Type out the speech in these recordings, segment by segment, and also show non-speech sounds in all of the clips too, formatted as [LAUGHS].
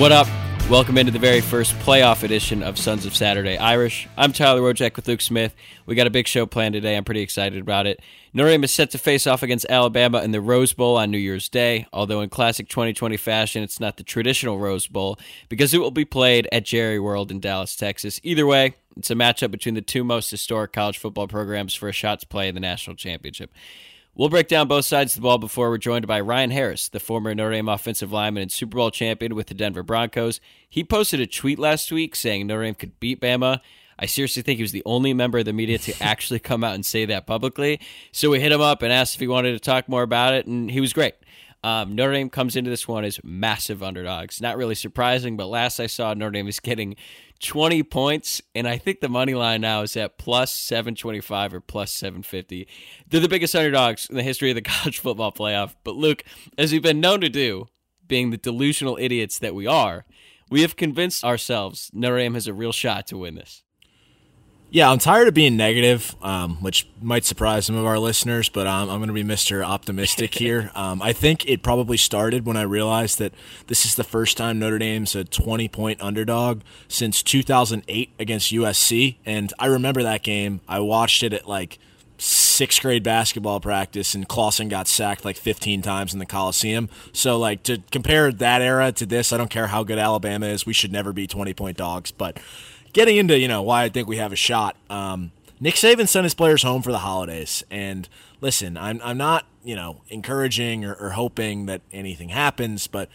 What up? Welcome into the very first playoff edition of Sons of Saturday Irish. I'm Tyler Wojak with Luke Smith. We got a big show planned today. I'm pretty excited about it. Notre Dame is set to face off against Alabama in the Rose Bowl on New Year's Day, although in classic 2020 fashion, it's not the traditional Rose Bowl because it will be played at Jerry World in Dallas, Texas. Either way, it's a matchup between the two most historic college football programs for a shot to play in the national championship. We'll break down both sides of the ball before we're joined by Ryan Harris, the former Notre Dame offensive lineman and Super Bowl champion with the Denver Broncos. He posted a tweet last week saying Notre Dame could beat Bama. I seriously think he was the only member of the media to [LAUGHS] actually come out and say that publicly. So we hit him up and asked if he wanted to talk more about it, and he was great. Um, Notre Dame comes into this one as massive underdogs. Not really surprising, but last I saw, Notre Dame is getting 20 points, and I think the money line now is at plus 725 or plus 750. They're the biggest underdogs in the history of the [LAUGHS] college football playoff. But Luke, as we've been known to do, being the delusional idiots that we are, we have convinced ourselves Notre Dame has a real shot to win this. Yeah, I'm tired of being negative, um, which might surprise some of our listeners, but um, I'm going to be Mr. Optimistic [LAUGHS] here. Um, I think it probably started when I realized that this is the first time Notre Dame's a 20 point underdog since 2008 against USC. And I remember that game. I watched it at like sixth grade basketball practice, and Clausen got sacked like 15 times in the Coliseum. So, like, to compare that era to this, I don't care how good Alabama is. We should never be 20 point dogs. But getting into you know why I think we have a shot. Um, Nick Saban sent his players home for the holidays, and listen, I'm I'm not you know encouraging or, or hoping that anything happens, but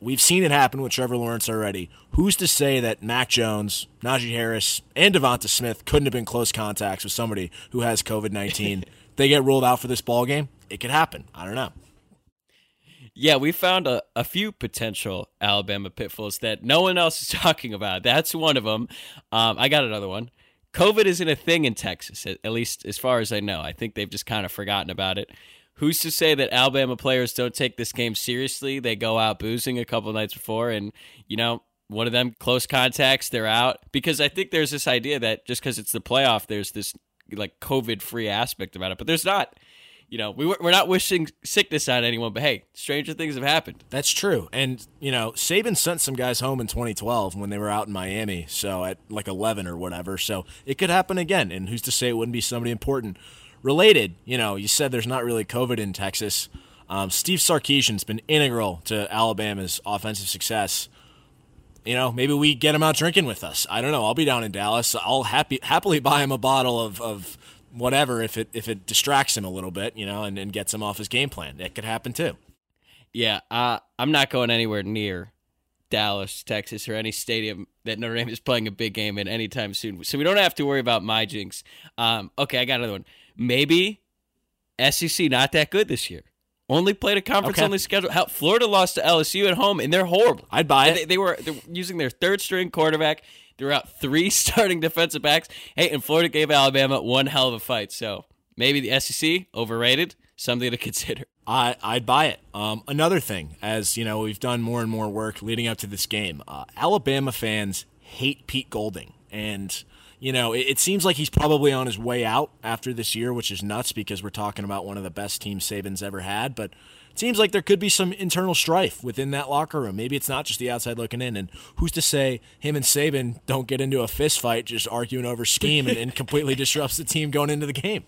we've seen it happen with Trevor Lawrence already. Who's to say that Mac Jones, Najee Harris, and Devonta Smith couldn't have been close contacts with somebody who has COVID nineteen? [LAUGHS] they get ruled out for this ball game. It could happen. I don't know. Yeah, we found a, a few potential Alabama pitfalls that no one else is [LAUGHS] talking about. That's one of them. Um, I got another one. COVID isn't a thing in Texas, at, at least as far as I know. I think they've just kind of forgotten about it. Who's to say that Alabama players don't take this game seriously? They go out boozing a couple nights before, and, you know, one of them close contacts, they're out. Because I think there's this idea that just because it's the playoff, there's this like COVID free aspect about it, but there's not you know, we, we're not wishing sickness on anyone, but hey, stranger things have happened. That's true. And, you know, Saban sent some guys home in 2012 when they were out in Miami, so at like 11 or whatever. So it could happen again. And who's to say it wouldn't be somebody important? Related, you know, you said there's not really COVID in Texas. Um, Steve Sarkisian's been integral to Alabama's offensive success. You know, maybe we get him out drinking with us. I don't know. I'll be down in Dallas. I'll happy happily buy him a bottle of, of whatever if it if it distracts him a little bit, you know, and, and gets him off his game plan. It could happen too. Yeah, uh, I'm not going anywhere near Dallas, Texas, or any stadium that Notre Dame is playing a big game in anytime soon. So we don't have to worry about my jinx. Um, okay, I got another one. Maybe SEC not that good this year. Only played a conference okay. only schedule. How, Florida lost to LSU at home, and they're horrible. I'd buy it. They, they were using their third string quarterback throughout three [LAUGHS] starting defensive backs. Hey, and Florida gave Alabama one hell of a fight. So maybe the SEC overrated, something to [LAUGHS] consider. I I'd buy it. Um, another thing, as you know, we've done more and more work leading up to this game. Uh, Alabama fans hate Pete Golding, and you know it, it, seems like he's probably on his way out after this year, which is nuts because we're talking about one of the best teams Saban's ever had. But seems like there could be some internal strife within that locker room. Maybe it's not just the outside looking in. And who's to say him and Saban don't get into a fist fight just arguing over scheme and, and completely [LAUGHS] disrupts the team going into the game?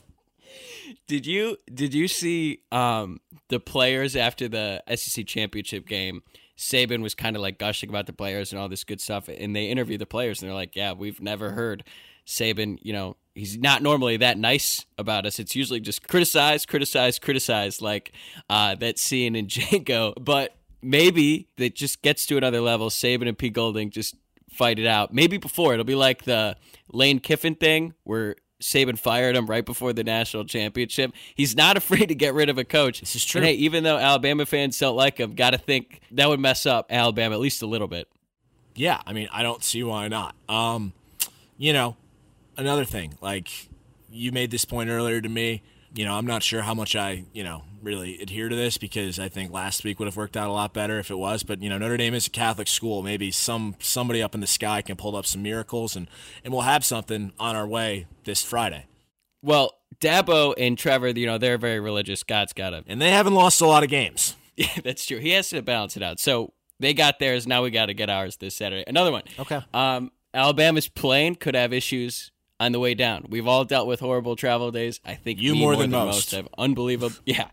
Did you did you see um, the players after the SEC championship game? Saban was kind of like gushing about the players and all this good stuff, and they interviewed the players, and they're like, "Yeah, we've never heard Saban, you know, he's not normally that nice about us. It's usually just criticize, criticize, criticize, like uh, that scene in [LAUGHS] Django. But maybe it just gets to another level. Saban and Pete Golding just fight it out. Maybe before it'll be like the Lane Kiffin thing where Saban fired him right before the national championship. He's not [LAUGHS] afraid to get rid of a coach. This is true. And hey, even though Alabama fans don't like him, got to think that would mess up Alabama at least a little bit. Yeah, I mean, I don't see why not. Um, you know, another thing, like you made this point earlier to me. You know, I'm not sure how much I, you know, really adhere to this because I think last week would have worked out a lot better if it was. But you know, Notre Dame is a Catholic school. Maybe some somebody up in the sky can pull up some miracles, and and we'll have something on our way this Friday. Well, Dabo and Trevor, you know, they're very religious. God's got them, and they haven't lost a lot of games. [LAUGHS] Yeah, that's true. He has to balance it out. So They got theirs. Now we got to get ours this Saturday. Another one. Okay. Um, Alabama's plane could have issues on the way down. We've all dealt with horrible travel days. I think You me more than most. have unbelievable, [LAUGHS] yeah,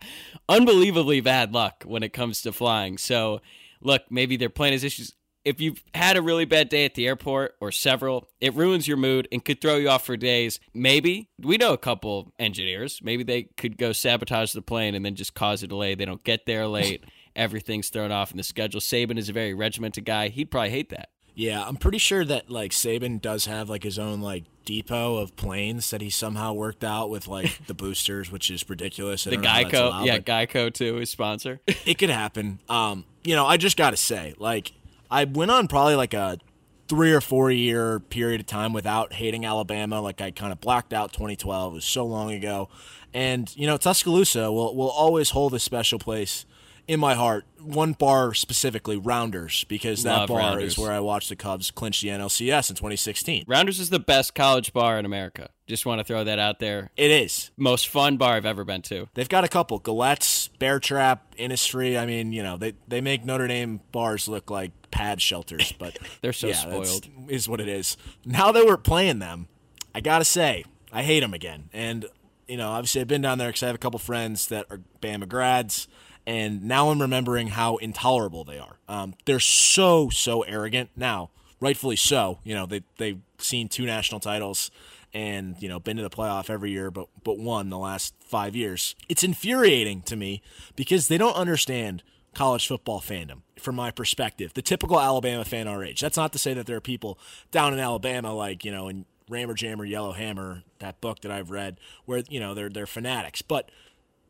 unbelievably bad luck when it comes to flying. So, look, maybe their plane has issues. If you've had a really bad day at the airport or several, it ruins your mood and could throw you off for days. Maybe we know a couple engineers. Maybe they could go sabotage the plane and then just cause a delay. They don't get there late. [LAUGHS] Everything's thrown off in the schedule. Saban is a very regimented guy. He'd probably hate that. Yeah, I'm pretty sure that like Saban does have like his own like depot of planes that he somehow worked out with like the [LAUGHS] boosters, which is ridiculous. I The don't know how that's Geico, allowed, yeah, Geico too, his sponsor. [LAUGHS] it could happen. Um, you know, I just got to say, like, I went on probably like a three or four year period of time without hating Alabama. Like I kind of blacked out 2012. It was so long ago, and you know, Tuscaloosa will will always hold a special place in my heart. One bar specifically, Rounders, because that Love bar Rounders. is where I watched the Cubs clinch the NLCS in 2016. Rounders is the best college bar in America. Just want to throw that out there. It is. Most fun bar I've ever been to. They've got a couple. Gallettes, Bear Trap, Industry. I mean, you know, they, they make Notre Dame bars look like pad shelters, but [LAUGHS] They're so yeah, spoiled. Is what it is. Now that we're playing them, I got to say, I hate them again. And, you know, obviously I've been down there because I have a couple friends that are Bama grads. And now I'm remembering how intolerable they are. Um, they're so, so arrogant. Now, rightfully so. You know, they, they've seen two national titles and you know been to the playoff every year but but won the last 5 years it's infuriating to me because they don't understand college football fandom from my perspective the typical Alabama fan our age that's not to say that there are people down in Alabama like you know in Rammer Jammer Yellow Hammer that book that I've read where you know they're they're fanatics but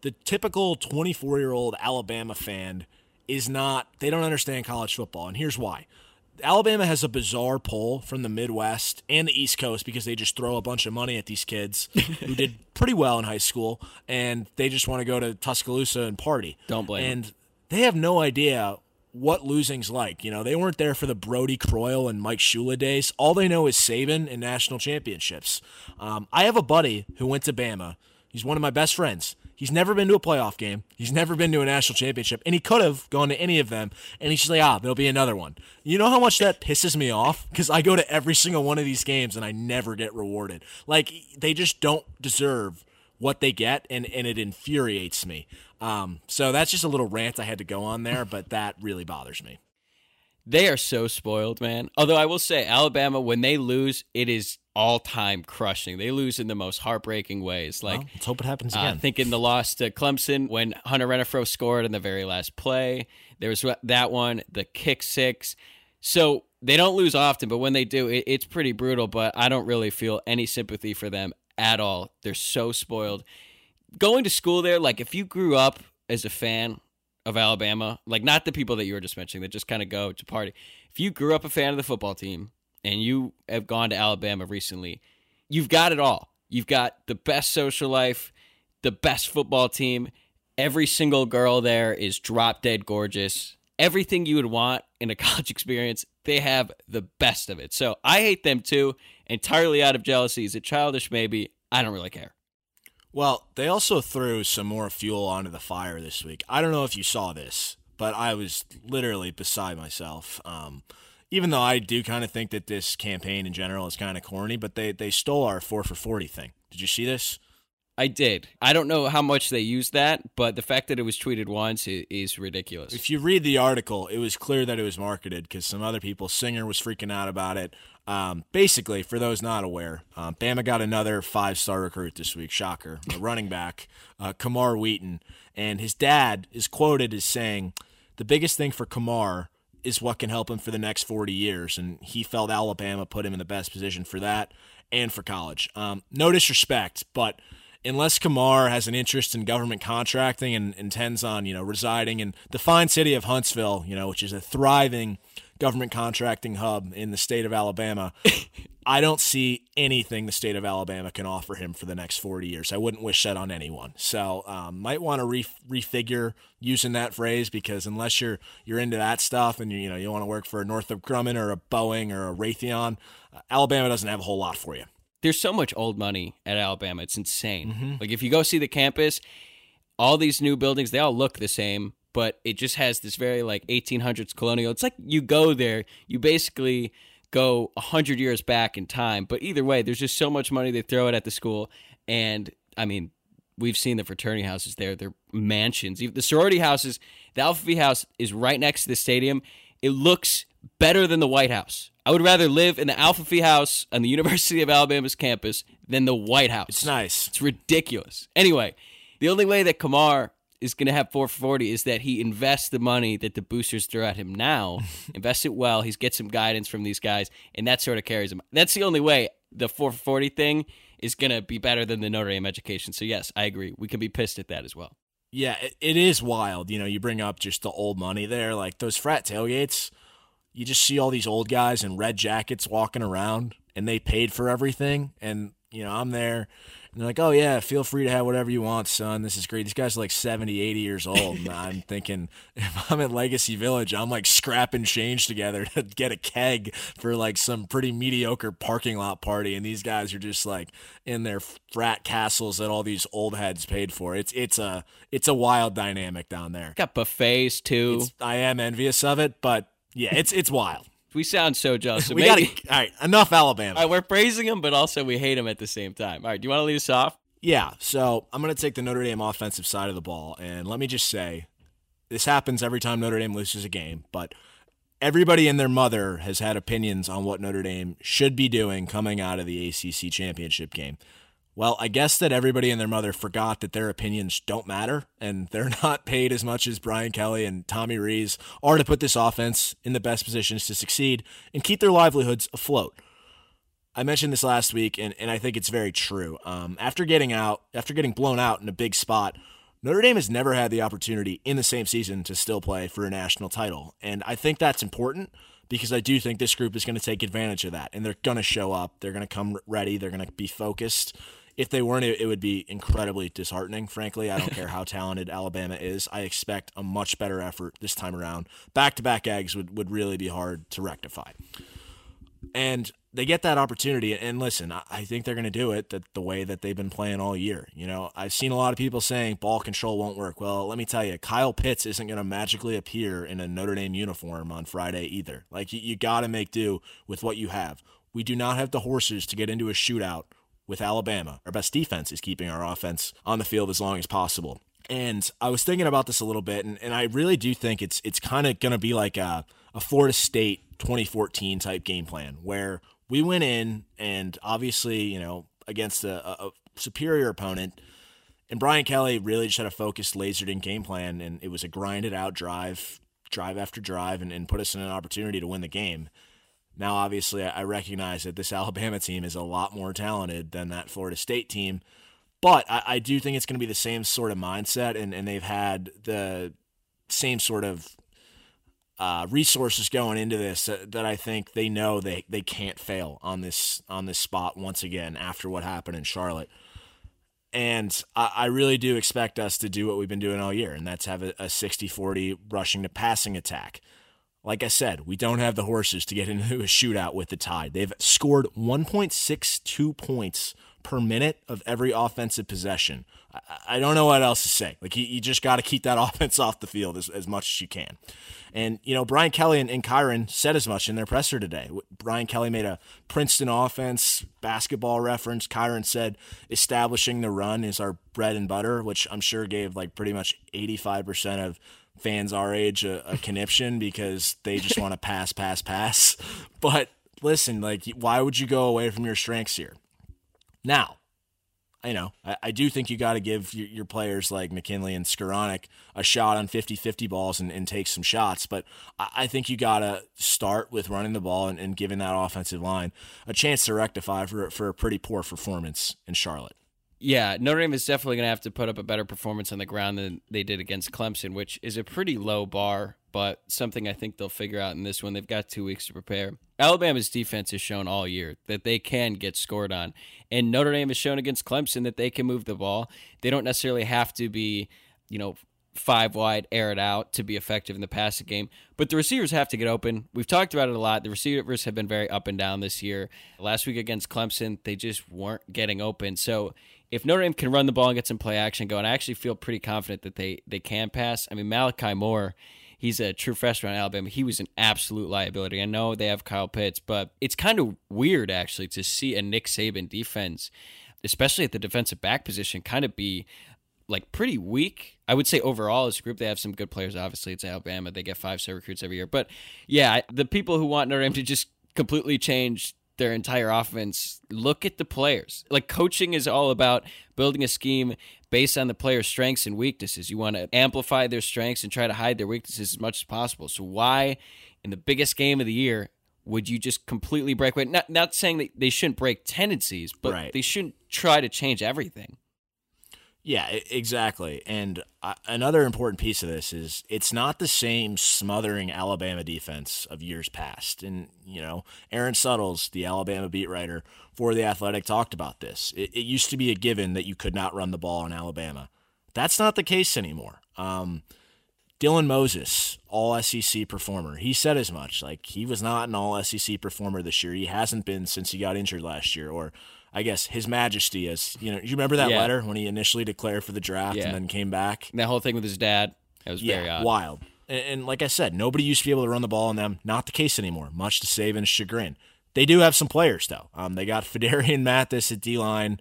the typical 24 year old Alabama fan is not, they don't understand college football. And here's why. Alabama has a bizarre pull from the Midwest and the East Coast because they just throw a bunch of money at these kids who did [LAUGHS] pretty well in high school and they just want to go to Tuscaloosa and party. Don't blame. And they have no idea what losing's like. You know, they weren't there for the Brodie Croyle and Mike Shula days. All they know is Saban and national championships. Um, I have a buddy who went to Bama. He's one of my best friends. He's never been to a playoff game. He's never been to a national championship, and he could have gone to any of them. And he's just like, ah, there'll be another one. You know how much that pisses me off? Because I go to every single one of these games and I never get rewarded. Like they just don't deserve what they get, and, and it infuriates me. Um, so that's just a little rant I had to go on there, but that really bothers me. They are so spoiled, man. Although I will say, Alabama, when they lose, it is all time crushing. They lose in the most heartbreaking ways. Like, Well, let's hope it happens Uh, again. thinking the loss to Clemson when Hunter Renfrow scored in the very last play. There was that one, the kick six. So they don't lose often, but when they do, it, it's pretty brutal. But I don't really feel any sympathy for them at all. They're so spoiled. Going to school there, like if you grew up as a fan of Alabama, like not the people that you were just mentioning that just kind of go to party. If you grew up a fan of the football team and you have gone to Alabama recently, you've got it all. You've got the best social life, the best football team. Every single girl there is drop dead gorgeous. Everything you would want in a [LAUGHS] college experience, they have the best of it. So I hate them too, entirely out of jealousy. Is it childish? Maybe. I don't really care. Well, they also threw some more fuel onto the fire this week. I don't know if you saw this, but I was literally beside myself. Um, even though I do kind of think that this campaign in general is kind of corny, but they, they stole our 4 for 40 thing. Did you see this? I did. I don't know how much they used that, but the fact that it was tweeted once is ridiculous. If you read the article, it was clear that it was marketed because some other people, Singer was freaking out about it. Um, basically, for those not aware, um, Bama got another five star recruit this week. Shocker. A [LAUGHS] running back, uh, Camar Wheaton. And his dad is quoted as saying, The biggest thing for Camar is what can help him for the next 40 years. And he felt Alabama put him in the best position for that and for college. Um, no disrespect, but unless Camar has an interest in government contracting and intends on, you know, residing in the fine city of Huntsville, you know, which is a thriving government contracting hub in the state of Alabama, [LAUGHS] I don't see anything the state of Alabama can offer him for the next 40 years. I wouldn't wish that on anyone. So, um, might want to re- refigure using that phrase because unless you're you're into that stuff and you you know you want to work for a Northrop Grumman or a Boeing or a Raytheon, uh, Alabama doesn't have a whole lot for you. There's so much old money at Alabama. It's insane. Mm-hmm. Like if you go see the campus, all these new buildings, they all look the same, but it just has this very like 1800s colonial. It's like you go there, you basically go 100 years back in time. But either way, there's just so much money they throw it at the school. And I mean, we've seen the fraternity houses there. They're mansions. The sorority houses, the Alpha Phi house is right next to the stadium. It looks better than the White House. I would rather live in the Alpha Phi house on the [LAUGHS] University of Alabama's campus than the White House. It's nice. It's ridiculous. Anyway, the only way that Camar is going to have 440 is that he invests the money that the boosters throw at him now, [LAUGHS] invests it well. He's get some guidance from these guys, and that sort of carries him. That's the only way the 440 thing is going to be better than the Notre Dame education. So, yes, I agree. We can be pissed at that as well. Yeah, it, it is wild. You know, you bring up just the old money there, like those frat tailgates. You just see all these old guys in red jackets walking around, and they paid for everything. And you know, I'm there, and they're like, "Oh yeah, feel free to have whatever you want, son. This is great." These guys are like 70, 80 years old. And I'm [LAUGHS] thinking, if I'm at Legacy Village, I'm like scrapping change together to get a keg for like some pretty mediocre parking lot party, and these guys are just like in their frat castles that all these old heads paid for. It's it's a it's a wild dynamic down there. Got buffets too. It's, I am envious of it, but yeah, it's it's wild. [LAUGHS] We sound so jealous. So [LAUGHS] we maybe, got all right. Enough Alabama. All right, we're praising him, but also we hate him at the same time. All right, do you want to lead us off? Yeah. So I'm going to take the Notre Dame offensive side of the ball, and let me just say, this happens every time Notre Dame loses a game, but everybody and their mother has had opinions on what Notre Dame should be doing coming out of the ACC championship game. Well, I guess that everybody and their mother forgot that their opinions don't matter and they're [LAUGHS] not paid as much as Brian Kelly and Tommy Rees are to put this offense in the best positions to succeed and keep their livelihoods afloat. I mentioned this last week, and, and I think it's very true. Um, after getting out, after getting blown out in a big spot, Notre Dame has never had the opportunity in the same season to still play for a national title. And I think that's important because I do think this group is going to take advantage of that. And they're going to show up. They're going to come ready. They're going to be focused if they weren't, it, would be incredibly disheartening. Frankly, I don't care how talented Alabama is. I expect a much better effort this time around. Back to back eggs would, would really be hard to rectify. And they get that opportunity. And listen, I think they're going to do it the, the way that they've been playing all year. You know, I've seen a lot of people saying ball control won't work. Well, let me tell you, Kyle Pitts isn't going to magically appear in a Notre Dame uniform on Friday either. Like, you, you got to make do with what you have. We do not have the horses to get into a shootout with Alabama. Our best defense is keeping our offense on the field as long as possible. And I was thinking about this a little bit, and, and I really do think it's it's kind of going to be like a, a Florida State 2014 type game plan where we went in and obviously, you know, against a, a superior opponent. And Brian Kelly really just had a focused, lasered in game plan, and it was a grinded out drive, drive after drive, and, and put us in an opportunity to win the game. Now, obviously, I recognize that this [LAUGHS] Alabama team is a lot more talented than that Florida State team, but I, I do think it's going to be the same sort of mindset, and, and they've had the same sort of uh, resources going into this that, I think they know they, they can't fail on this on this spot once again after what happened in Charlotte. And I, I really do expect us to do what we've been doing all year, and that's have a, a 60 40 rushing to passing attack. Like I said, we don't have the horses to get into a shootout with the Tide. They've scored 1.62 points per minute of every offensive possession. I, don't know what else to say. Like, you, you just got to keep that [LAUGHS] offense off the field as, as much as you can. And, you know, Brian Kelly and, and Kyren said as much in their presser today. Brian Kelly made a Princeton offense basketball reference. Kyren said establishing the run is our bread and butter, which I'm sure gave like pretty much 85% of fans our age a, a conniption because they just want to pass, pass, pass. [LAUGHS] But listen, like, why would you go away from your strengths here? Now, you know, I, I do think you got to give your, your, players like McKinley and Skowronek a shot on 50 50 balls and, and, take some shots. But I, I think you got to start with running the ball and, and, giving that offensive line a chance to rectify for, for a pretty poor performance in Charlotte. Yeah, Notre Dame is definitely going to have to put up a better performance on the ground than they did against Clemson, which is a pretty low bar, but something I think they'll figure out in this one. They've got two weeks to prepare. Alabama's defense has shown all year that they can get scored on, and Notre Dame has shown against Clemson that they can move the ball. They don't necessarily have to be, you know, five wide, air it out to be effective in the passing game. But the receivers have to get open. We've talked about it a lot. The receivers have been very up and down this year. Last week against Clemson, they just weren't getting open. So if Notre Dame can run the ball and get some play action going, I actually feel pretty confident that they they can pass. I mean, Malachi Moore, he's a true freshman at Alabama. He was an absolute liability. I know they have Kyle Pitts, but it's kind of weird actually to see a Nick Saban defense, especially at the defensive back position, kind of be like pretty weak. I would say overall as a group, they have some good players. Obviously, it's Alabama; they get five star recruits every year. But yeah, the people who want Notre Dame to just completely change their entire offense, look at the players. Like coaching is all about building a scheme based on the players' strengths and weaknesses. You want to amplify their strengths and try to hide their weaknesses as much as possible. So why, in the biggest game of the year, would you just completely break away? Not not saying that they shouldn't break tendencies, but right. they shouldn't try to change everything. Yeah, exactly. And uh, another important piece of this is it's not the same smothering Alabama defense of years past. And, you know, Aaron Suttles, the Alabama beat writer for The Athletic, talked about this. It, it used to be a given that you could not run the ball in Alabama. That's not the case anymore. Um, Dylan Moses, all SEC performer, he said as much. Like, he was not an all SEC performer this year. He hasn't been since he got injured last year, or I guess His Majesty is. You know, you remember that yeah. letter when he initially declared for the draft yeah. and then came back? And that whole thing with his dad. That was yeah, very odd. Wild. And, and, like I said, nobody used to be able to run the ball on them. Not the case anymore, much to Saban's chagrin. They do have some players, though. Um, they got [LAUGHS] Phidarian Mathis at D line.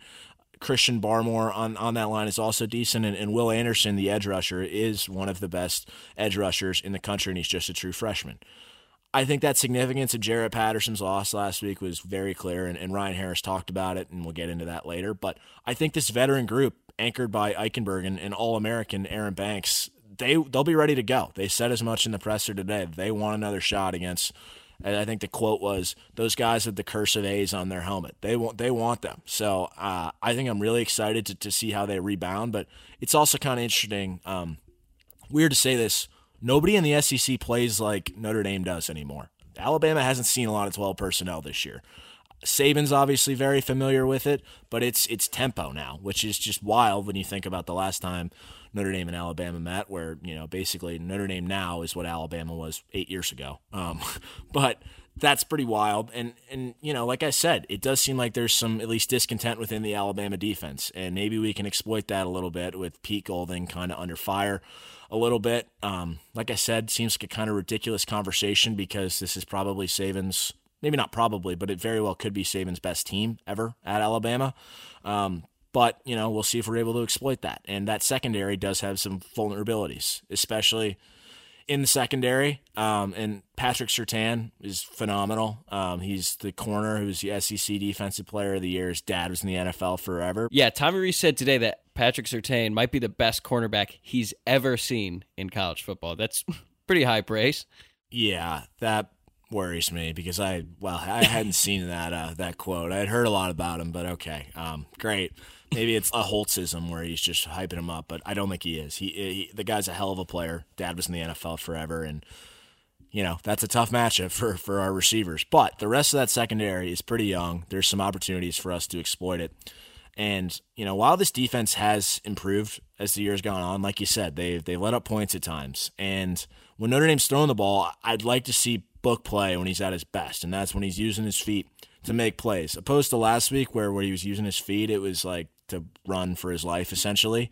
Christian Barmore on, on that line is also decent. And, and, Will Anderson, the edge rusher, is one of the best edge rushers in the country, and he's just a true freshman. I think that significance of Jarrett Patterson's loss last week was very clear, and, and, Ryan Harris talked about it, and we'll get into that later. But I think this veteran group, anchored by Eichenberg and, and All American Aaron Banks, they they'll be ready to go. They said as much in the presser today. They want another shot against. I think the quote was, "Those guys with the cursive A's on their helmet. They want they want them." So uh, I think I'm really excited to, to see how they rebound. But it's also kind of interesting. Um, weird to say this nobody in the SEC plays like Notre Dame does anymore. Alabama hasn't seen a lot of 12 personnel this year. Saban's obviously very familiar with it, but it's it's tempo now, which is just wild when you think about the last time Notre Dame and Alabama met, where you know basically Notre Dame now is what Alabama was eight years ago. Um, [LAUGHS] but that's pretty wild. And and you know, like I said, it does seem like there's some at least discontent within the Alabama defense, and maybe we can exploit that a little bit with Pete Golding kind of under fire a little bit. Um, like I said, seems like a kind of ridiculous conversation because this is probably Saban's, maybe not probably, but it very well could be Saban's best team ever at Alabama. Um, but, you know, we'll see if we're able to exploit that. And that secondary does have some vulnerabilities, especially in the secondary. Um, and Patrick Surtain is phenomenal. Um, he's the corner who's the SEC Defensive Player of the Year. His dad was in the NFL forever. Yeah, Tommy Rees said today that Patrick Surtain might be the best cornerback he's ever seen in college football. That's [LAUGHS] pretty high praise. Yeah, that worries me because I well I hadn't seen that uh, that quote. I had heard a lot about him, but okay, um, great. Maybe it's a Holtzism where he's just hyping him up, but I don't think he is. He, he the guy's a hell of a player. Dad was in the NFL forever, and you know that's a tough matchup for for our receivers. But the rest of that secondary is pretty young. There's some opportunities for us to exploit it. And you know, while this defense has improved as the years gone on, like you said, they they let up points at times. And when Notre Dame's throwing the ball, I'd like to see Book play when he's at his best, and that's when he's using his feet to make plays. Opposed to last week, where when he was using his feet, it was like to run for his life essentially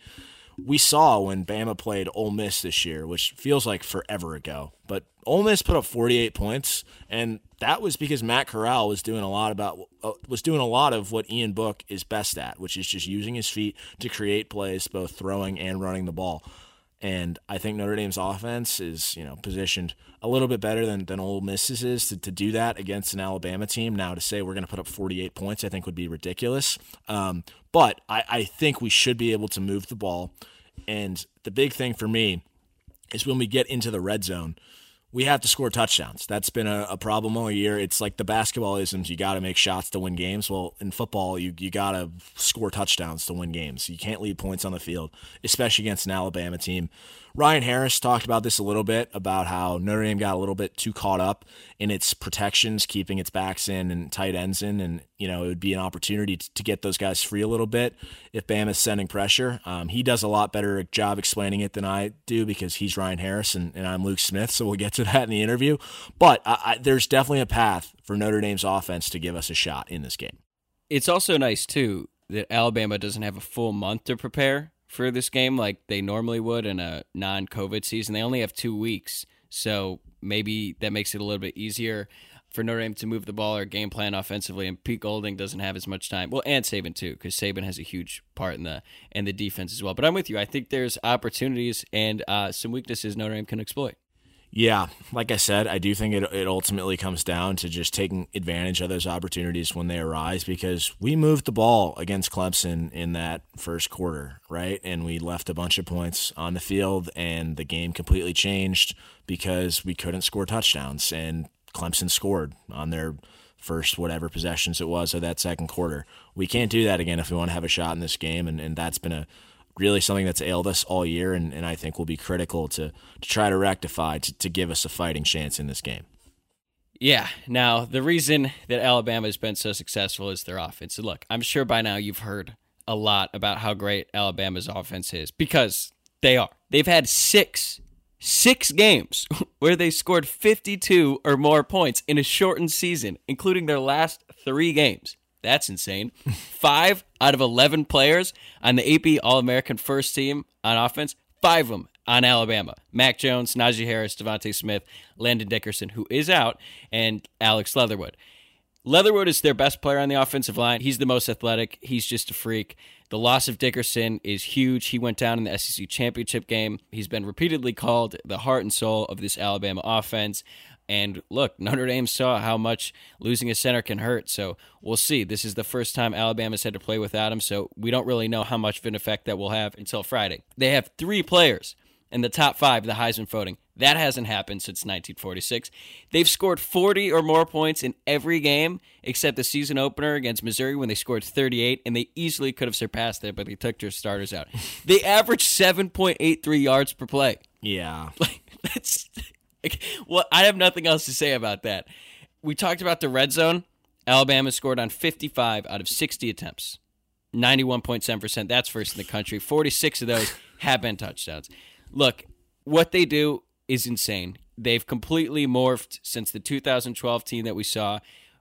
we saw when Bama played Ole Miss this year, which feels like forever ago. But Ole Miss put up 48 points, and that was because Matt Corral was doing a lot about uh, was doing a lot of what Ian Book is best at, which is just using his feet to create plays, both throwing and running the ball. And I think Notre Dame's offense is, you know, positioned a little bit better than, than Ole Miss's is to, to do that against an Alabama team. Now, to say we're going to put up 48 points, I think would be ridiculous. Um, but I, I think we should be able to move the ball. And the big thing for me is when we get into the red zone – we have to score touchdowns. That's been a, a problem all year. It's like the basketball isms. You got to make shots to win games. Well, in football, you, you got to score touchdowns to win games. You can't leave points on the field, especially against an Alabama team. Ryan Harris talked about this a little bit about how Notre Dame got a little bit too caught up in its protections, keeping its backs in and tight ends in. And, you know, it would be an opportunity to, to get those guys free a little bit if Bam is sending pressure. Um, he does a lot better job explaining it than I do because he's Ryan Harris and, and I'm Luke Smith. So we'll get to [LAUGHS] that in the interview. But I, I, there's definitely a path for Notre Dame's offense to give us a shot in this game. It's also nice, too, that Alabama doesn't have a full month to prepare for this game like they normally would in a non COVID season. They only have two weeks. So maybe that makes it a little bit easier for Notre Dame to move the ball or game plan offensively, and Pete Golding doesn't have as much time. Well, and Saban too, because Saban has a huge part in the in the defense as well. But I'm with you. I think there's opportunities and uh, some weaknesses Notre Dame can exploit. Yeah, like I said, I do think it, it ultimately comes down to just taking advantage of those opportunities when they arise because we moved the ball against Clemson in that first quarter, right? And we left a bunch of points on the field, and the game completely changed because we couldn't score touchdowns. And Clemson scored on their first whatever possessions it was of that second quarter. We can't do that again if we want to have a shot in this game, and, and that's been a really something that's ailed us all year, and, and I think will be critical to, to try to rectify to, to give us a fighting chance in this game. Yeah. Now, the reason that Alabama has been so successful is their offense. And look, I'm sure by now you've heard a lot about how great Alabama's offense is because they are. They've had six six games [LAUGHS] where they scored 52 or more points in a shortened season, including their last three games. That's insane. five out of 11 players on the AP All American first team on offense, five of them on Alabama. Mac Jones, Najee Harris, DeVonta Smith, Landon Dickerson, who is out, and Alex Leatherwood. Leatherwood is their best player on the offensive line. He's the most athletic. He's just a freak. The loss of Dickerson is huge. He went down in the SEC championship game. He's been repeatedly called the heart and soul of this Alabama offense. And look, Notre Dame saw how much losing a center can hurt. So we'll see. This is the first time Alabama's had to play without him. So we don't really know how much of an effect that will have until Friday. They have three players in the top five the Heisman voting. That hasn't happened since 1946. They've scored 40 or more points in every game except the season opener against Missouri when they scored 38, and they easily could have surpassed it, but they took their starters out. [LAUGHS] They averaged 7.83 yards per play. Yeah. [LAUGHS] Like, that's. Well, I have nothing else to say about that. We talked about the red zone. Alabama scored on 55 out of 60 attempts. 91.7%. That's first in the country. 46 of those have been touchdowns. Look, what they do is insane. They've completely morphed since the 2012 team that we saw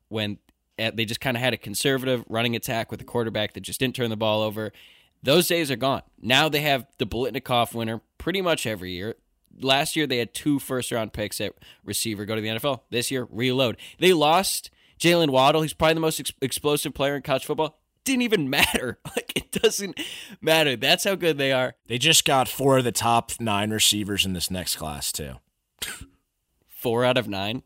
when eh, they just kind of had a conservative running attack with a quarterback that just didn't turn the ball over. Those days are gone. Now they have the Biletnikoff winner pretty much every year. Last year they had two first round picks at receiver go to the NFL. This year, reload. They lost Jaylen Waddle. He's probably the most ex- explosive player in college football didn't even [LAUGHS] matter. Like it doesn't matter. That's how good they are. They just got four of the top nine receivers in this next class too. four out of nine.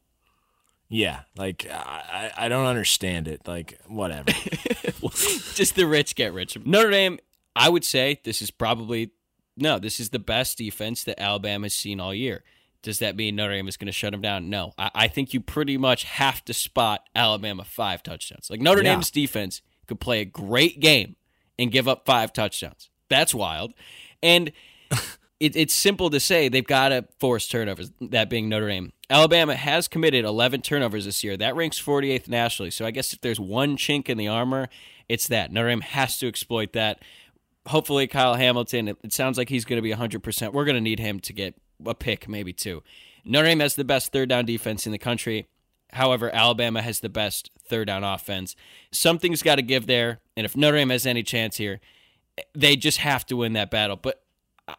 Yeah, like I, I don't understand it. Like whatever. [LAUGHS] just the rich get rich. Notre Dame, I would say this is probably no. This is the best defense that Alabama has seen all year. Does that mean Notre Dame is going to shut them down? No. I, I, think you pretty much have to spot Alabama five touchdowns. Like Notre yeah. Dame's defense could play a great game and give up five touchdowns. That's wild. And [LAUGHS] it, it's simple to say they've got to force turnovers, that being Notre Dame. Alabama has committed 11 turnovers this year. That ranks 48th nationally. So I guess if there's one chink in the armor, it's that. Notre Dame has to exploit that. Hopefully, Kyle Hamilton, it, it sounds like he's going to be 100%. We're going to need him to get a pick, maybe two. Notre Dame has the best third down defense in the country. However, Alabama has the best third down offense. Something's got to give there. And if Notre Dame has any chance here, they just have to win that battle. But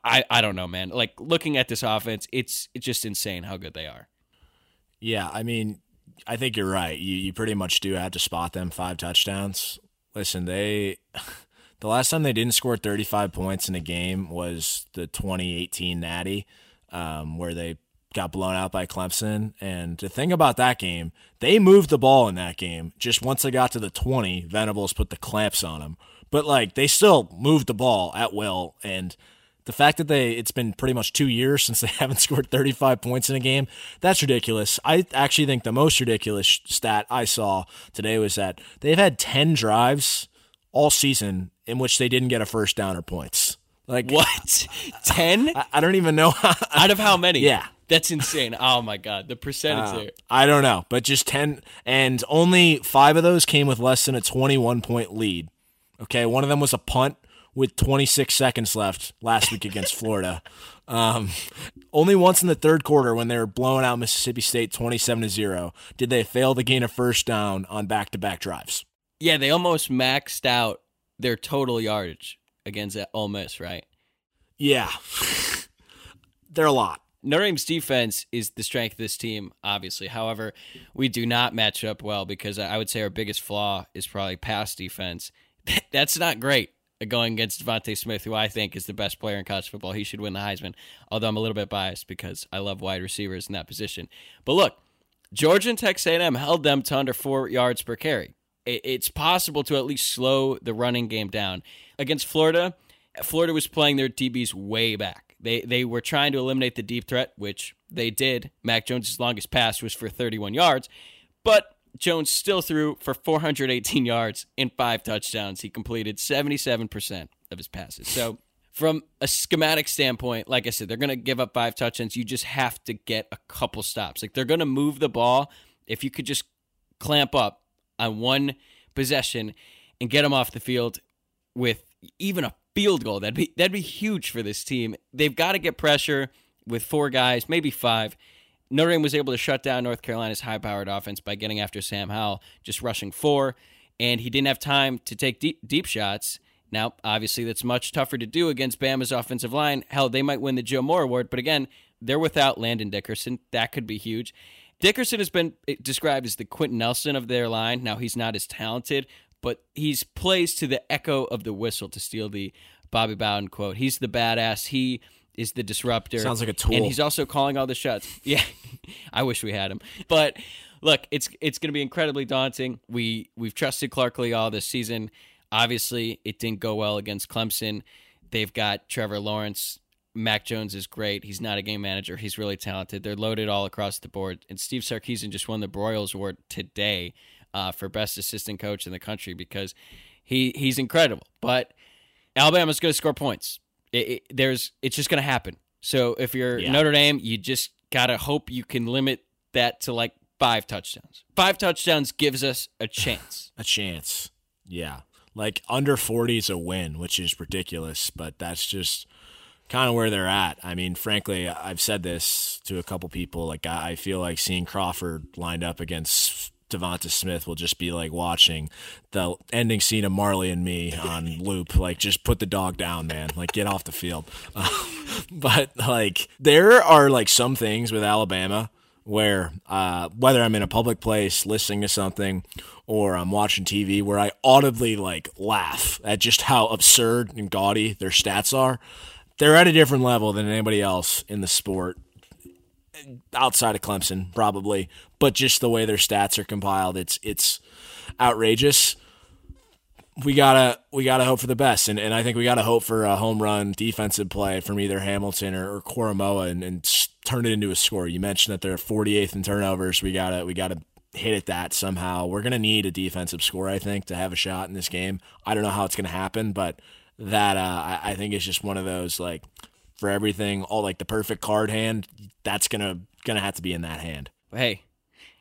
I, I don't know, man. Like looking at this offense, it's it's just insane how good they are. Yeah, I mean, I think you're right. You you pretty much do have to spot them five touchdowns. Listen, they the last time they didn't score 35 points in a game was the 2018 Natty, um, where they got blown out by Clemson. And the thing about that game, they moved the ball in that game. Just once they got to the 20, Venables put the clamps on them. But like they still moved the ball at will. And the fact that they it's been pretty much two years [LAUGHS] since they haven't scored 35 points in a game, that's ridiculous. I actually think the most ridiculous stat I saw today was that they've had 10 drives all season in which they didn't get a first down or points. Like what? [LAUGHS] [LAUGHS] Ten? I, I, don't even know. [LAUGHS] Out of how many? Yeah, that's insane. Oh my god, the percentage uh, there. I don't know, but just 10 and only 5 of those came with less than a 21 point lead. Okay, one of them was a punt with 26 seconds left last week against Florida. Um, only once in the third quarter when they were blowing out Mississippi State 27 to 0 did they fail to gain a first down on back-to-back drives. Yeah, they almost maxed out their total yardage against Ole Miss, right? Yeah. [LAUGHS] They're a lot. Notre Dame's defense is the strength of this team, obviously. However, we do not match up well because I would say our biggest flaw is probably pass defense. [LAUGHS] That's not great uh, going against DeVonta Smith, who I think is the best player in college football. He should win the Heisman, although I'm a little bit biased because I love wide receivers in that position. But look, Georgia and Texas A&M held them to under four yards per carry. It's possible to at least slow the running game down. Against Florida, Florida was playing their DBs way back. They they were trying to eliminate the deep threat, which they did. Mac Jones' longest pass was for 31 yards, but Jones still threw for 418 yards and five touchdowns. He completed 77% of his passes. So, from a schematic standpoint, like I said, they're going to give up five touchdowns. You just have to get a couple stops. Like they're going to move the ball. If you could just clamp up on one possession and get them off the field with even a field goal, that'd be that'd be huge for this team. They've got to get pressure with four guys, maybe five Notre Dame was able to shut down North Carolina's high powered offense by getting after Sam Howell, just rushing four, and he didn't have time to take deep, deep shots. Now, obviously, that's much tougher to do against Bama's offensive line. Hell, they might win the Joe Moore Award, but again, they're without Landon Dickerson. That could be huge. Dickerson has been eh, described as the Quenton Nelson of their line. Now, he's not as talented, but he's plays to the echo of the whistle, to steal the Bobby Bowden quote. He's the badass. He is the disruptor. Sounds like a tool. And he's also calling all the shots. [LAUGHS] Yeah, I wish we had him. But look, it's it's going to be incredibly daunting. We we've trusted Clark Lea all this season. Obviously, it didn't go well against Clemson. They've got Trevor Lawrence. Mac Jones is great. He's not a game manager. He's really talented. They're loaded all across the board. And Steve Sarkisian just won the Broyles Award today uh, for best assistant coach in the country because he he's incredible. But Alabama's going to score points. It, it, there's it's just going to happen. So if you're yeah. Notre Dame, you just got to hope you can limit that to like five touchdowns. Five touchdowns gives us a [SIGHS] chance. a chance. Yeah. Like under 40 is a win, which is ridiculous, but that's just kind of where they're at. I mean, frankly, I've said this to a couple people. Like, I feel like seeing Crawford lined up against DeVonta Smith will just be like watching the ending scene of Marley and Me on [LAUGHS] loop. Like, just put the dog down, man. Like, get off the field. Uh, [LAUGHS] but like, there are like some things with Alabama where uh, whether I'm in a public place listening to something or I'm watching TV, where I audibly like laugh at just how absurd and gaudy their stats are. They're at a different level than anybody else in the sport outside of Clemson, probably, but just the way their stats are compiled, it's it's outrageous. We gotta we gotta hope for the best, and, and I think we gotta hope for a home run defensive play from either Hamilton or, or Koramoah, and, and turn it into a score. You mentioned that they're 48th in turnovers. We gotta we gotta hit at that somehow. We're gonna need a defensive score, I think, to have a shot in this game. I don't know how it's gonna happen, but that uh, I, I think is just one of those like for everything, all like the perfect card hand, that's gonna gonna have to be in that hand. Hey,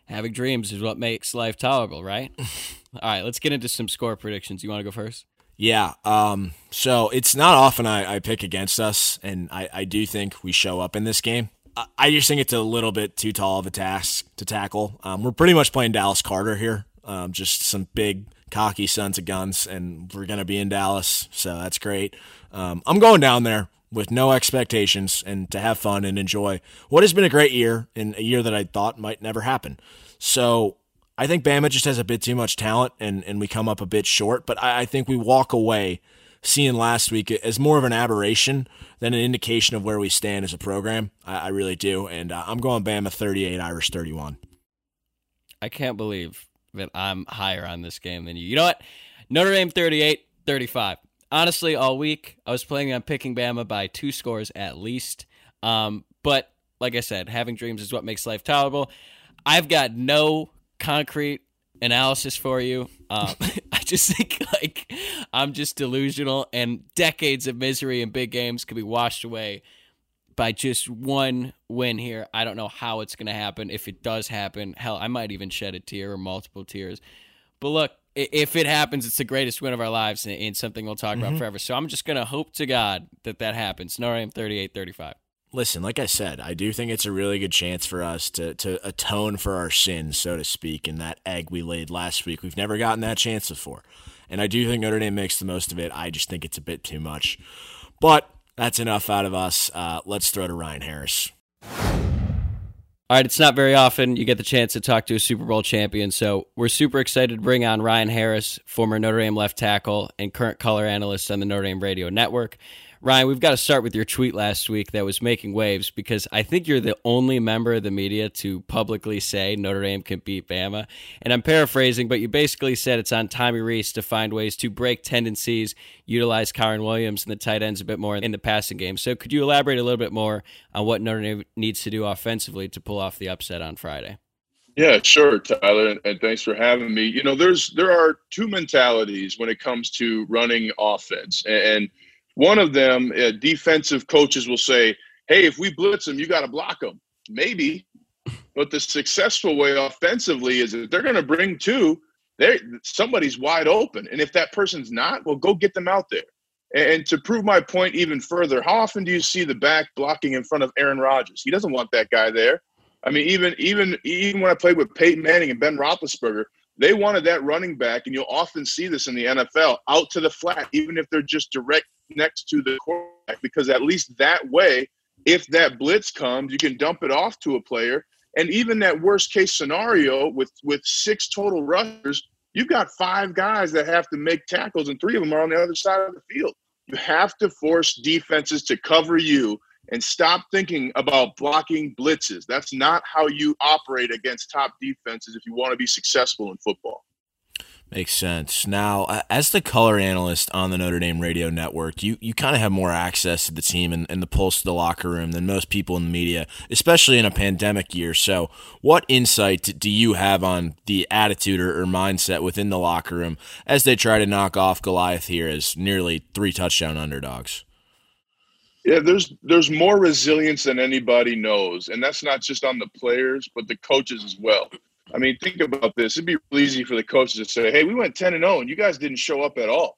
having dreams is what makes life tolerable, right? [LAUGHS] all right, let's get into some score predictions. You want to go first? Yeah. Um, so it's not often I, I pick against us, and I, I do think we show up in this game. I, I just think it's a little bit too tall of a task to tackle. Um, we're pretty much playing Dallas Carter here. Um, just some big cocky sons of guns, and we're going to be in Dallas, so that's great. Um, I'm going down there with no expectations and to have fun and enjoy what has been a great year and a year that I thought might never happen. So I think Bama just has a bit too much talent and, and we come up a bit short, but I, I think we walk away seeing last week as more of an aberration than an indication of where we stand as a program. I, I really do. And uh, I'm going Bama 38, Irish 31. I can't believe that I'm higher on this game than you. You know what? Notre Dame 38, 35 honestly, all week I was planning on picking Bama by two scores at least. Um, but like I said, having dreams is what makes life tolerable. I've got no concrete analysis for you. Um, [LAUGHS] I just think like I'm just delusional, and decades of misery in big games could be washed away by just one win here. I don't know how it's going to happen. If it does happen, hell, I might even shed a tear or multiple tears. But look, if it happens, it's the greatest win of our lives and, something we'll talk mm-hmm. about forever. So I'm just going to hope to God that that happens. Notre Dame 38 35. Listen, like I said, I do think it's a really good chance for us to, to atone for our sins, so to speak, in that egg we laid last week. We've never gotten that chance before. and I do think Notre Dame makes the most of it. I just think it's a bit too much. But that's enough out of us. Uh, let's throw to Ryan Harris. All right, it's not very often you get the chance to talk to a Super Bowl champion, so we're super excited to bring on Ryan Harris, former Notre Dame left tackle and current color analyst on the Notre Dame Radio Network. Ryan, we've got to start with your tweet last week that was making waves because I think you're the only member of the media to publicly say Notre Dame can beat Bama. And I'm paraphrasing, but you basically said it's on Tommy Rees to find ways to break tendencies, utilize Kyren Williams and the tight ends a bit more in the passing game. So could you elaborate a little bit more on what Notre Dame needs to do offensively to pull off the upset on Friday? Yeah, sure, Tyler, and thanks for having me. You know, there's there are two mentalities when it comes to running offense, and one of them, uh, defensive coaches will say, hey, if we blitz them, you got to block them. Maybe. But the successful way offensively is that they're going to bring two. There, somebody's wide open, and if that person's not, well, go get them out there. And, and to prove my point even further, how often do you see the back blocking in front of Aaron Rodgers? He doesn't want that guy there. I mean, even even even when I played with Peyton Manning and Ben Roethlisberger, they wanted that running back, and you'll often see this in the NFL, out to the flat, even if they're just direct next to the quarterback, because at least that way, if that blitz comes, you can dump it off to a player. And even that worst case scenario with with six total rushers, you've got five guys that have to make tackles, and three of them are on the other side of the field. You have to force defenses to cover you and stop thinking about blocking blitzes. That's not how you operate against top defenses if you want to be successful in football. Makes sense. Now, as the color analyst on the Notre Dame radio network, you, you kind of have more access to the team and, and the pulse of the locker room than most people in the media, especially in a pandemic year. So, what insight do you have on the attitude or, or mindset within the locker room as they try to knock off Goliath here as nearly three touchdown underdogs? Yeah, there's there's more resilience than anybody knows, and that's not just on the players, but the coaches as well. I mean, think about this. It'd be really easy for the coaches to say, "Hey, we went ten and zero, and you guys didn't show up at all,"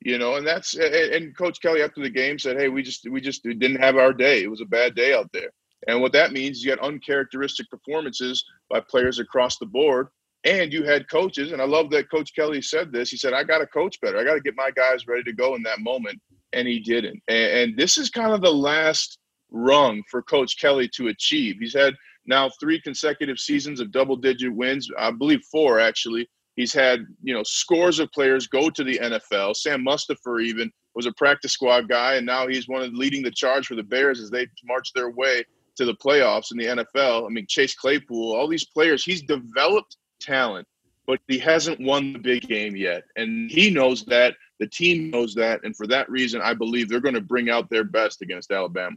you know. And that's and Coach Kelly after the game said, "Hey, we just we just didn't have our day. It was a bad day out there." And what that means, is you had uncharacteristic performances by players across the board, and you had coaches. And I love that Coach Kelly said this. He said, "I got to coach better. I got to get my guys ready to go in that moment." And he didn't. And, and this is kind of the last rung for Coach Kelly to achieve. He's had now three consecutive seasons of double digit wins, I believe four actually. He's had, you know, scores of players go to the NFL. Sam Mustipher even was a practice squad guy, and now he's one of leading the charge for the Bears as they march their way to the playoffs in the NFL. I mean, Chase Claypool, all these players, he's developed talent, but he hasn't won the big game yet. And he knows that. The team knows that, and for that reason, I believe they're going to bring out their best against Alabama.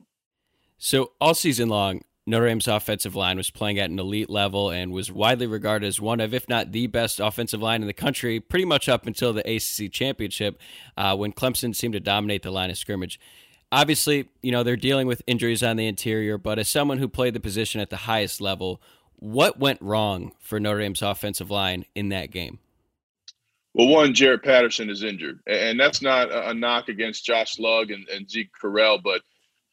So all season long, Notre Dame's offensive line was playing at an elite level and was widely regarded as one of, if not the best offensive line in the country, pretty much up until the ACC championship, uh, when Clemson seemed to dominate the line of scrimmage. Obviously, you know they're dealing with injuries on the interior, but as someone who played the position at the highest level, what went wrong for Notre Dame's offensive line in that game? Well, one, Jarrett Patterson is injured, and that's not a knock against Josh Lugg and, and Zeke Correll, but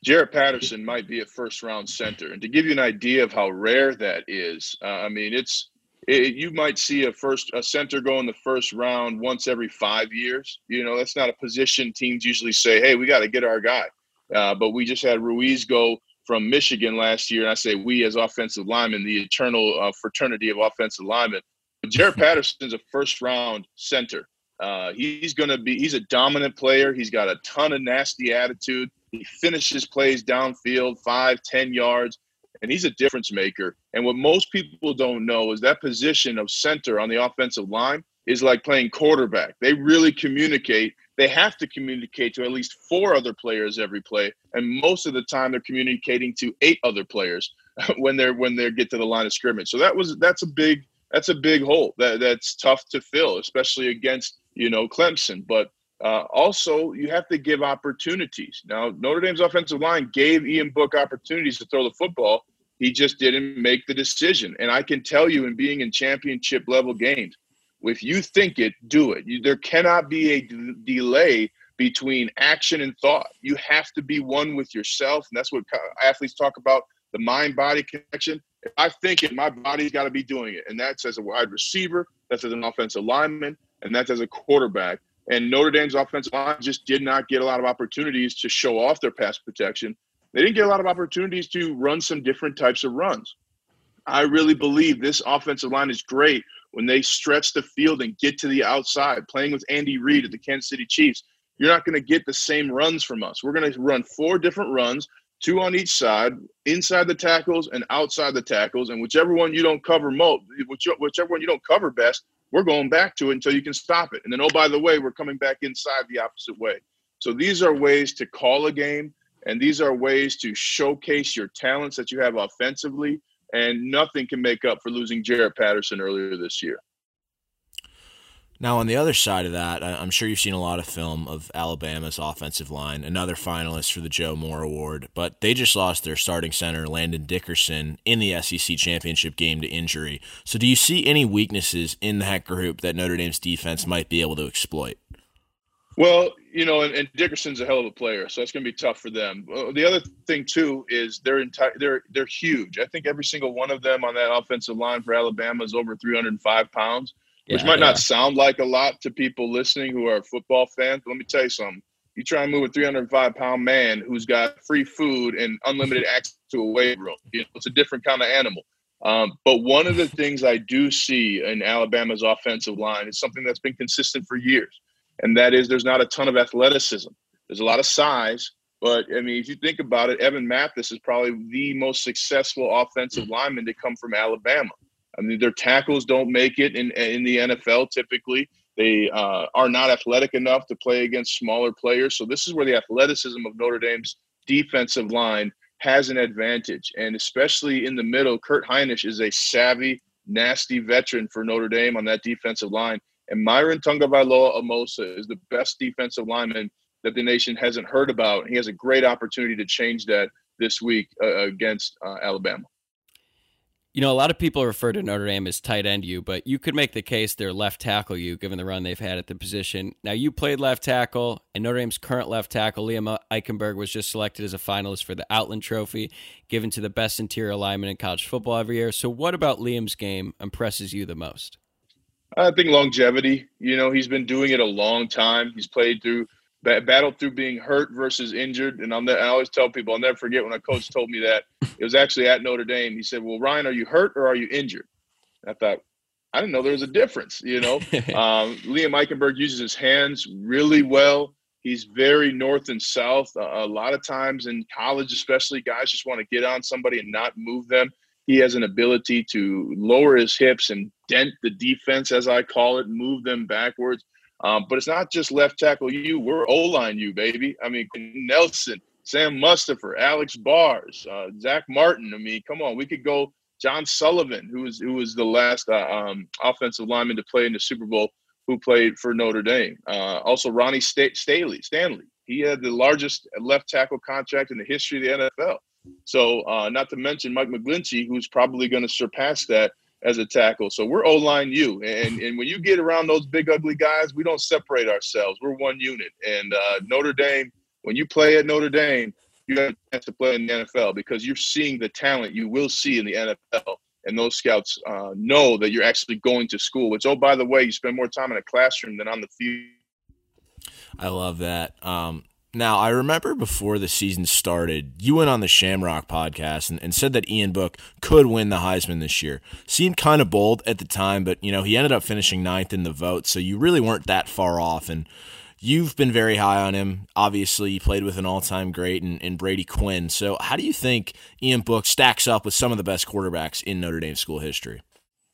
Jarrett Patterson might be a first round center. And to give you an idea of how rare that is, uh, I mean, it's it, you might see a first a center go in the first round once every five years. You know, that's not a position teams usually say, "Hey, we got to get our guy." Uh, but we just had Ruiz go from Michigan last year, and I say we as offensive linemen, the eternal uh, fraternity of offensive linemen, Jarrett [LAUGHS] Patterson's a first round center. Uh, he's going to be, he's a dominant player. He's got a ton of nasty attitude. He finishes plays downfield, five, ten yards, and he's a difference maker. And what most people don't know is that position of center on the offensive line is like playing quarterback. They really communicate. They have to communicate to at least four other players every play, and most of the time they're communicating to eight other players [LAUGHS] when they're when they get to the line of scrimmage. So that was that's a big that's a big hole that that's tough to fill, especially against you know Clemson. But uh, also, you have to give opportunities. Now, Notre Dame's offensive line gave Ian Book opportunities to throw the football. He just didn't make the decision. And I can tell you, in being in championship level games, if you think it, do it. You, there cannot be a d- delay between action and thought. You have to be one with yourself, and that's what athletes talk about the mind body connection. If I think it, my body's got to be doing it. And that's as a wide receiver, that's as an offensive lineman. and that's as a quarterback. And Notre Dame's offensive line just did not get a lot of opportunities to show off their pass protection. They didn't get a lot of opportunities to run some different types of runs. I really believe this offensive line is great when they stretch the field and get to the outside. Playing with Andy Reid at the Kansas City Chiefs, you're not going to get the same runs from us. We're going to run four different runs, two on each side, inside the tackles and outside the tackles, and whichever one you don't cover most, whichever one you don't cover best, we're going back to it until you can stop it. And then, oh, by the way, we're coming back inside the opposite way. So these are ways to call a game, and these are ways to showcase your talents that you have offensively. And nothing can make up for losing Jarrett Patterson earlier this year. Now, on the other side of that, I'm sure you've seen a lot of film of Alabama's offensive line, another finalist for the Joe Moore Award, but they just lost their starting center, Landon Dickerson, in the SEC championship game to injury. So, do you see any weaknesses in that group that Notre Dame's defense might be able to exploit? Well, you know, and, and Dickerson's a hell of a player, so it's going to be tough for them. the other thing too is they're entire they're they're huge. I think every single one of them on that offensive line for Alabama is over 305 pounds which might not sound like a lot to people listening who are football fans. But let me tell you something. You try and move a 305 pound man who's got free food and unlimited access to a weight room. You know, it's a different kind of animal. Um, but one of the things I do see in Alabama's offensive line is something that's been consistent for years, and that is there's not a ton of athleticism. There's a lot of size, but I mean, if you think about it, Evan Mathis is probably the most successful offensive lineman to come from Alabama. I mean, their tackles don't make it in in the NFL typically. They uh, are not athletic enough to play against smaller players. So this is where the athleticism of Notre Dame's defensive line has an advantage, and especially in the middle, Kurt Hinish is a savvy, nasty veteran for Notre Dame on that defensive line. And Myron Tagovailoa-Amosa is the best defensive lineman that the nation hasn't heard about. He has a great opportunity to change that this week uh, against uh, Alabama. You know, a lot of people refer to Notre Dame as tight end you, but you could make the case they're left tackle you, given the run they've had at the position. Now, you played left tackle, and Notre Dame's current left tackle, Liam Eichenberg, was just selected as a finalist for the Outland Trophy, given to the best interior lineman in college football every year. So, what about Liam's game impresses you the most? I think longevity. You know, he's been doing it a long time. He's played through battled through being hurt versus injured. And I'm, I always tell people, I'll never forget when a coach told me that. It was actually at Notre Dame. He said, Well, Ryan, are you hurt or are you injured? I thought, I didn't know there was a difference. You know, [LAUGHS] um, Liam Eichenberg uses his hands really well. He's very north and south. Uh, a lot of times in college, especially, guys just want to get on somebody and not move them. He has an ability to lower his hips and dent the defense, as I call it, move them backwards. Um, but it's not just left tackle you. We're O line you, baby. I mean, Nelson, Sam Mustipher, Alex Bars, uh, Zach Martin. I mean, come on, we could go. John Sullivan, who was who was the last uh, um, offensive lineman to play in the Super Bowl, who played for Notre Dame. Uh, also, Ronnie St- Staley, Stanley. He had the largest left tackle contract in the history of the NFL. So, uh, not to mention Mike McGlinchey, who's probably going to surpass that as a tackle. So we're O line you, and and when you get around those big ugly guys, we don't separate ourselves. We're one unit. And uh, Notre Dame, when you play at Notre Dame, you have a chance to play in the NFL because you're seeing the talent you will see in the NFL. And those scouts uh, know that you're actually going to school. Which, oh, by the way, you spend more time in a classroom than on the field. I love that. Um, now, I remember before the season started, you went on the Shamrock podcast and, and, said that Ian Book could win the Heisman this year. Seemed kind of bold at the time, but you know he ended up finishing ninth in the vote, so you really weren't that far off. And you've been very high on him. Obviously, you played with an all-time great in Brady Quinn. So, how do you think Ian Book stacks up with some of the best quarterbacks in Notre Dame school history?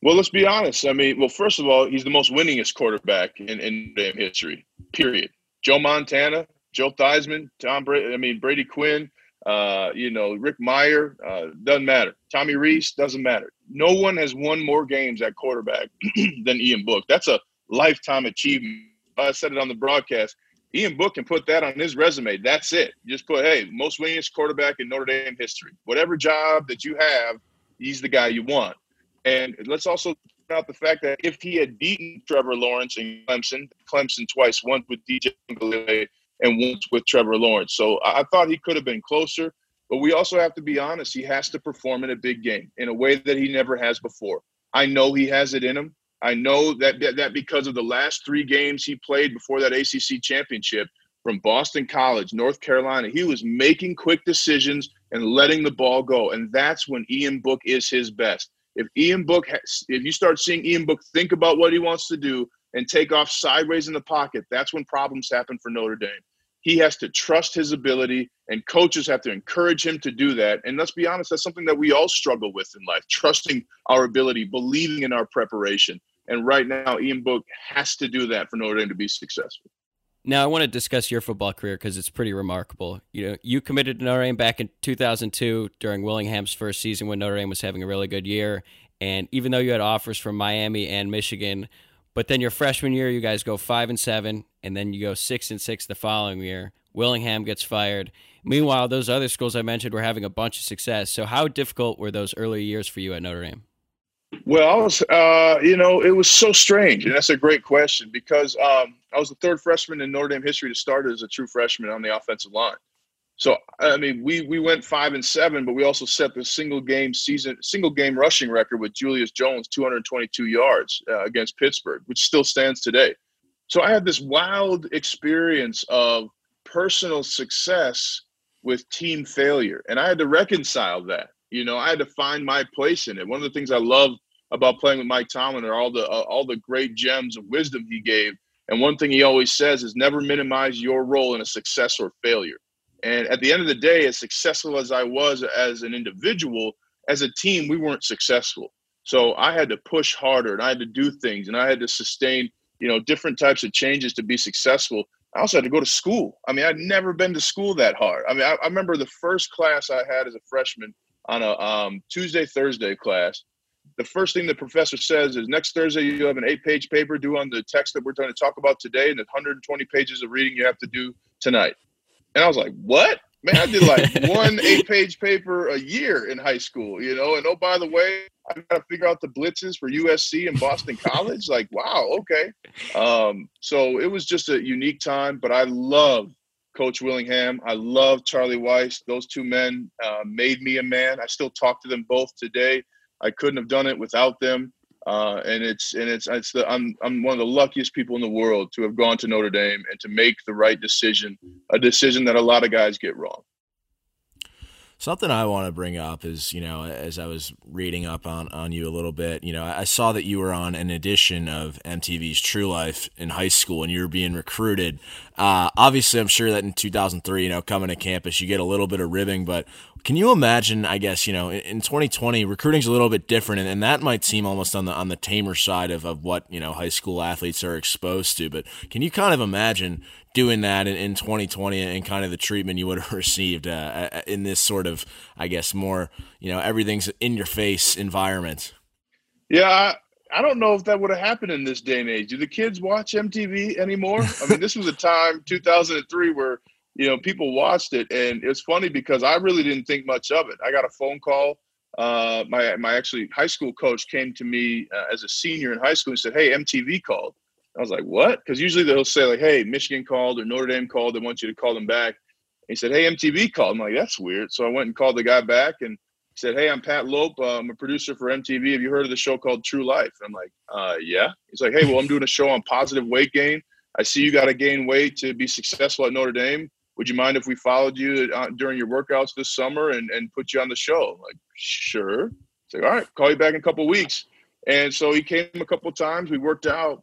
Well, let's be honest. I mean, well, first of all, he's the most winningest quarterback in, in Notre Dame history. Period. Joe Montana, Joe Theismann, Tom Brady, I mean Brady Quinn, uh, you know, Rick Mirer, uh, doesn't matter. Tommy Rees doesn't matter. No one has won more games at quarterback [CLEARS THROAT] than Ian Book. That's a lifetime achievement. I said it on the broadcast. Ian Book can put that on his resume. That's it. Just put, hey, most winningest quarterback in Notre Dame history. Whatever job that you have, he's the guy you want. And let's also out the fact that if he had beaten Trevor Lawrence and Clemson, Clemson twice, once with DJ Uiagalelei and once with Trevor Lawrence. So I thought he could have been closer, but we also have to be honest. He has to perform in a big game in a way that he never has before. I know he has it in him. I know that, that because of the last three games he played before that ACC championship from Boston College, North Carolina, he was making quick decisions and letting the ball go, and that's when Ian Book is his best. If Ian Book, has, if you start seeing Ian Book think about what he wants to do and take off sideways in the pocket, that's when problems happen for Notre Dame. He has to trust his ability, and coaches have to encourage him to do that. And let's be honest, that's something that we all struggle with in life trusting our ability, believing in our preparation. And right now, Ian Book has to do that for Notre Dame to be successful. Now, I want to discuss your football career because it's pretty remarkable. You know, you committed to Notre Dame back in 2002 during Willingham's first season when Notre Dame was having a really good year. And even though you had offers from Miami and Michigan, but then your freshman year, you guys go five and seven, and then you go six and six the following year. Willingham gets fired. Meanwhile, those other schools I mentioned were having a bunch of success. So, how difficult were those early years for you at Notre Dame? Well, I was, uh, you know, it was so strange, and that's a great question because um, I was the third freshman in Notre Dame history to start as a true freshman on the offensive line. So, I mean, we we went five and seven, but we also set the single game season, single game rushing record with Julius Jones, 222 yards uh, against Pittsburgh, which still stands today. So, I had this wild experience of personal success with team failure, and I had to reconcile that. You know, I had to find my place in it. One of the things I love about playing with Mike Tomlin are all the uh, all the great gems of wisdom he gave. And one thing he always says is never minimize your role in a success or failure. And at the end of the day, as successful as I was as an individual, as a team, we weren't successful. So I had to push harder and I had to do things and I had to sustain, you know, different types of changes to be successful. I also had to go to school. I mean, I'd never been to school that hard. I mean, I, I remember the first class I had as a freshman on a um, Tuesday, Thursday class the first thing the professor says is next Thursday you have an eight page paper due on the text that we're going to talk about today, and the 120 pages of reading you have to do tonight. And I was like, what? Man, I did like [LAUGHS] one eight page paper a year in high school, you know. And oh, by the way, I got to figure out the blitzes for USC and Boston College. Like, wow, okay. Um, so it was just a unique time, but I love Coach Willingham. I love Charlie Weis. Those two men uh, made me a man. I still talk to them both today. I couldn't have done it without them. Uh, and it's and it's it's the I'm I'm one of the luckiest people in the world to have gone to Notre Dame and to make the right decision, a decision that a lot of guys get wrong. Something I want to bring up is, you know, as I was reading up on, on you a little bit, you know, I saw that you were on an edition of MTV's True Life in high school and you were being recruited. Uh, obviously, I'm sure that in 2003, you know, coming to campus, you get a little bit of ribbing, but can you imagine? I guess you know in 2020, recruiting's a little bit different, and, and that might seem almost on the on the tamer side of, of what you know high school athletes are exposed to. But can you kind of imagine doing that in, in 2020 and kind of the treatment you would [LAUGHS] have received uh, uh, in this sort of, I guess, more you know everything's in your face environment? Yeah, I, I don't know if that would have happened in this day and age. Do the kids watch MTV anymore? I mean, this was a time 2003 where you know, people watched it, and it's funny because I really didn't think much of it. I got a phone call. Uh, my my actually high school coach came to me uh, as a senior in high school and said, "Hey, MTV called." I was like, "What?" Because usually they'll say like, "Hey, Michigan called or Notre Dame called. They want you to call them back." And he said, "Hey, MTV called." I'm like, "That's weird." So I went and called the guy back and said, "Hey, I'm Pat Lope. Uh, I'm a producer for MTV. Have you heard of the show called True Life?" And I'm like, uh, "Yeah." He's like, "Hey, well, I'm doing a show on positive weight gain. I see you got to gain weight to be successful at Notre Dame would you mind if we followed you uh, during your workouts this summer and, and put you on the show? like, sure. It's like, all right, call you back in a couple weeks. And so he came a couple times. We worked out.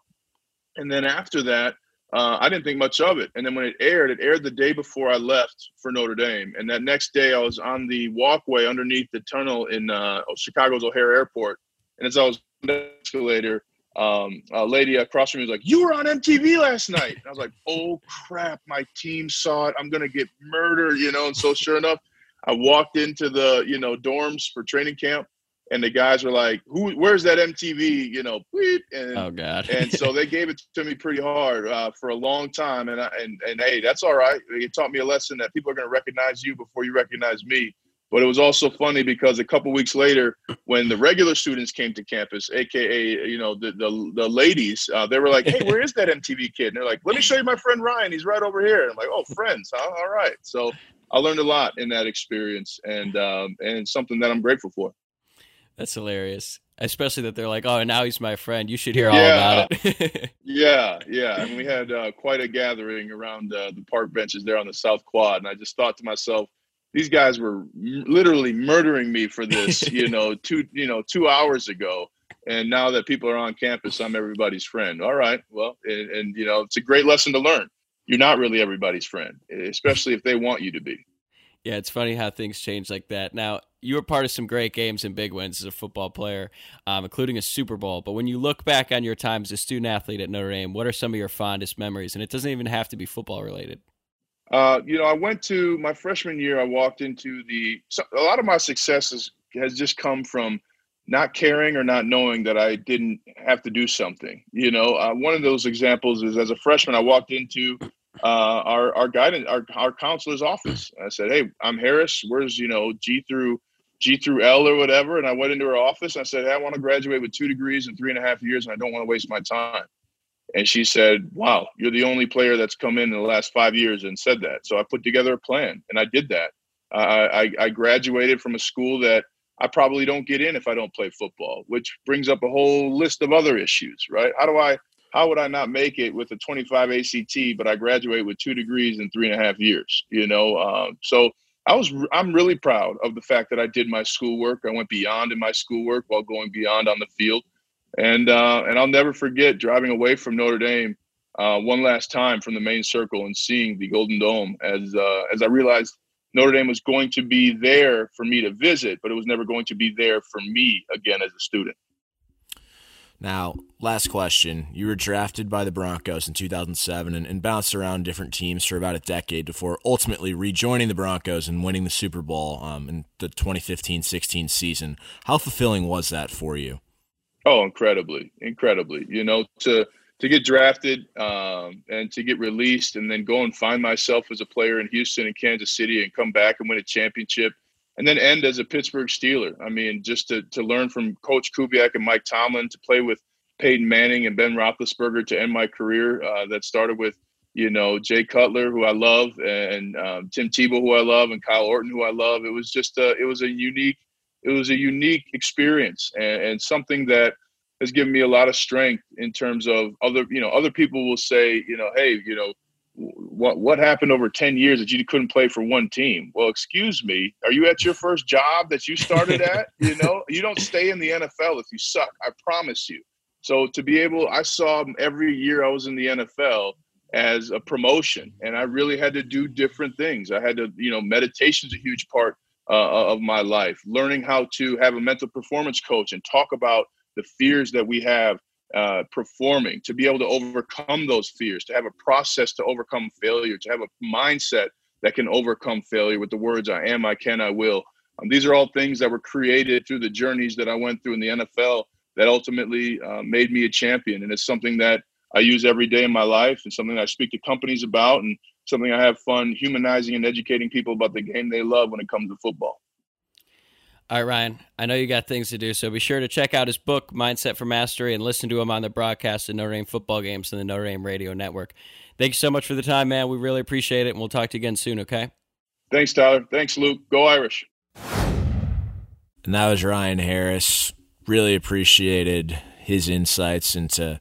And then after that, uh, I didn't think much of it. And then when it aired, it aired the day before I left for Notre Dame. And that next day, I was on the walkway underneath the tunnel in uh, Chicago's O'Hare Airport. And as I was on the escalator, um, a lady across from me was like, "You were on MTV last night." And I was like, "Oh crap! My team saw it. I'm gonna get murdered," you know. And so, sure enough, I walked into the you know dorms for training camp, and the guys were like, "Who? Where's that MTV?" You know, and oh god. and so they gave it to me pretty hard uh, for a long time, and I, and and hey, that's all right. It taught me a lesson that people are gonna recognize you before you recognize me. But it was also funny because a couple weeks later, when the regular students came to campus, aka you know the the, the ladies, uh, they were like, "Hey, where is that MTV kid?" And they're like, "Let me show you my friend Ryan. He's right over here." And I'm like, "Oh, friends, huh? All right." So I learned a lot in that experience, and um, and something that I'm grateful for. That's hilarious. especially that they're like, "Oh, now he's my friend. You should hear all Yeah. about it." [LAUGHS] Yeah, yeah. And we had uh, quite a gathering around uh, the park benches there on the South Quad. And I just thought to myself, these guys were m- literally murdering me for [LAUGHS] this, you know, two, you know, two hours ago. And now that people are on campus, I'm everybody's friend. All right. Well, and, and you know, it's a great lesson to learn. You're not really everybody's friend, especially if they want you to be. Yeah, it's funny how things change like that. Now, you were part of some great games and big wins as a football player, um, including a Super Bowl. But when you look back on your time as a student athlete at Notre Dame, what are some of your fondest memories? And it doesn't even have to be football related. Uh, you know, I went to my freshman year. I walked into the. So a lot of my successes has just come from not caring or not knowing that I didn't have to do something. You know, uh, one of those examples is as a freshman, I walked into uh, our our guidance our our counselor's office. I said, "Hey, I'm Harris. Where's you know G through G through L or whatever?" And I went into her office. and I said, "Hey, I want to graduate with two degrees in three and a half years, and I don't want to waste my time." And she said, Wow, you're the only player that's come in in the last five years and said that. So I put together a plan and I did that. Uh, I, I graduated from a school that I probably don't get in if I don't play football, which brings up a whole list of other issues, right? How do I, how would I not make it with a 25 ACT, but I graduate with two degrees in three and a half years, you know? Um, so I was, I'm really proud of the fact that I did my schoolwork. I went beyond in my schoolwork while going beyond on the field and uh, and I'll never forget driving away from Notre Dame uh, one last time from the main circle and seeing the Golden Dome as uh, as I realized Notre Dame was going to be there for me to visit, but it was never going to be there for me again as a student. Now, last question. You were drafted by the Broncos in 2007 and, and, bounced around different teams for about a decade before ultimately rejoining the Broncos and winning the Super Bowl um, in the 2015 16 season. How fulfilling was that for you? Oh, incredibly, incredibly. You know, to to get drafted um, and to get released, and then go and find myself as a player in Houston and Kansas City, and come back and win a championship, and then end as a Pittsburgh Steeler. I mean, just to to learn from Coach Kubiak and Mike Tomlin, to play with Peyton Manning and Ben Roethlisberger, to end my career uh, that started with you know Jay Cutler, who I love, and um, Tim Tebow, who I love, and Kyle Orton, who I love. It was just a, it was a unique it was a unique experience and, and, something that has given me a lot of strength in terms of other you know other people will say you know hey you know what what happened over 10 years that you couldn't play for one team? Well excuse me are you at your first job that you started [LAUGHS] at? You know you don't stay in the NFL if you suck I promise you. So to be able I saw every year I was in the NFL as a promotion and I really had to do different things. I had to you know meditation's a huge part uh, of my life. Learning how to have a mental performance coach and talk about the fears that we have uh, performing, to be able to overcome those fears, to have a process to overcome failure, to have a mindset that can overcome failure with the words I am, I can, I will. Um, these are all things that were created through the journeys that I went through in the NFL that ultimately uh, made me a champion. And it's something that I use every day in my life and something I speak to companies about and something I have fun humanizing and educating people about the game they love when it comes to football. All right, Ryan, I know you got things to do, so be sure to check out his book, Mindset for Mastery, and listen to him on the broadcast of Notre Dame football games and the Notre Dame radio network. Thank you so much for the time, man. We really appreciate it, and we'll talk to you again soon, okay? Thanks, Tyler. Thanks, Luke. Go Irish. And that was Ryan Harris. Really appreciated his insights into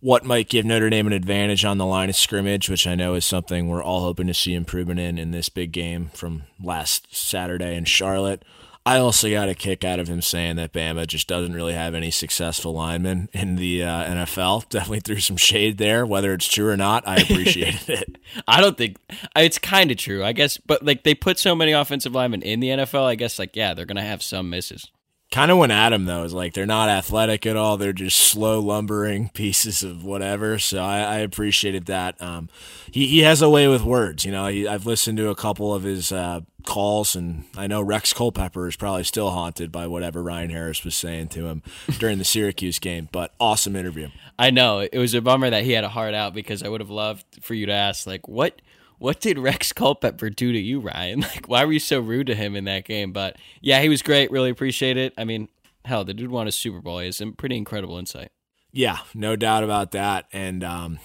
what might give Notre Dame an advantage on the line of scrimmage, which I know is something we're all hoping to see improvement in in this big game from last Saturday in Charlotte. I also got a kick out of him saying that Bama just doesn't really have any successful linemen in the uh, NFL. [LAUGHS] Definitely threw some shade there. Whether it's true or not, I appreciated [LAUGHS] it. I don't think it's kind of true, I guess. But like they put so many offensive linemen in the NFL, I guess like yeah, they're gonna have some misses kind of went at him though. Is like they're not athletic at all. They're just slow lumbering [LAUGHS] pieces of whatever. So I, I appreciated that. Um, he he has a way with words. You know, he, I've listened to a couple of his uh, calls, and I know Rex Culpepper is probably still haunted by whatever Ryan Harris was saying to him during the Syracuse game. But awesome interview. I know it was a bummer that he had a heart out because I would have loved for you to ask like what what did Rex Culpepper do to you, Ryan? [LAUGHS] Like, why were you so rude to him in that game? But yeah, he was great. Really appreciate it. I mean, hell, the dude won a Super Bowl. He has some pretty incredible insight. Yeah, no doubt about that. And um,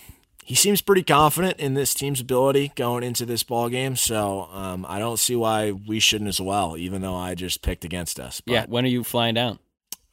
he seems pretty confident in this team's ability going into this ball game. So um, I don't see why we shouldn't as well, even though I just picked against us. But, yeah, when are you flying down?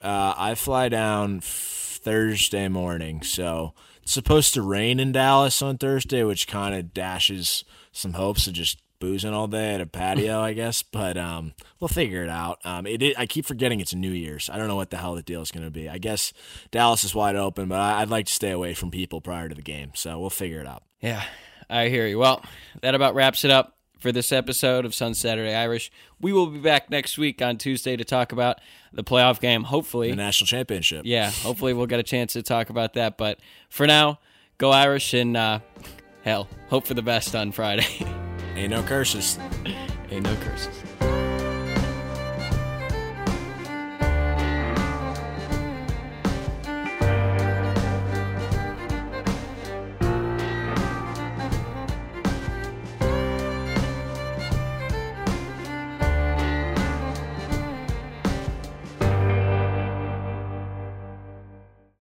Uh, I fly down Thursday morning, so supposed to rain in Dallas on Thursday, which kind of dashes some hopes of just boozing all day at a patio, I guess. But um, we'll figure it out. Um, it, it, I keep forgetting it's New Year's. I don't know what the hell the deal is going to be. I guess Dallas is wide open, but I, I'd like to stay away from people prior to the game, so we'll figure it out. Yeah, I hear you. Well, that about wraps it up for this episode of Sun Saturday Irish. We will be back next week on Tuesday to talk about the playoff game, hopefully. The national championship. Yeah, hopefully we'll get a chance to talk about that. But for now, go Irish and uh, hell, hope for the best on Friday. [LAUGHS] Ain't no curses. Ain't no curses.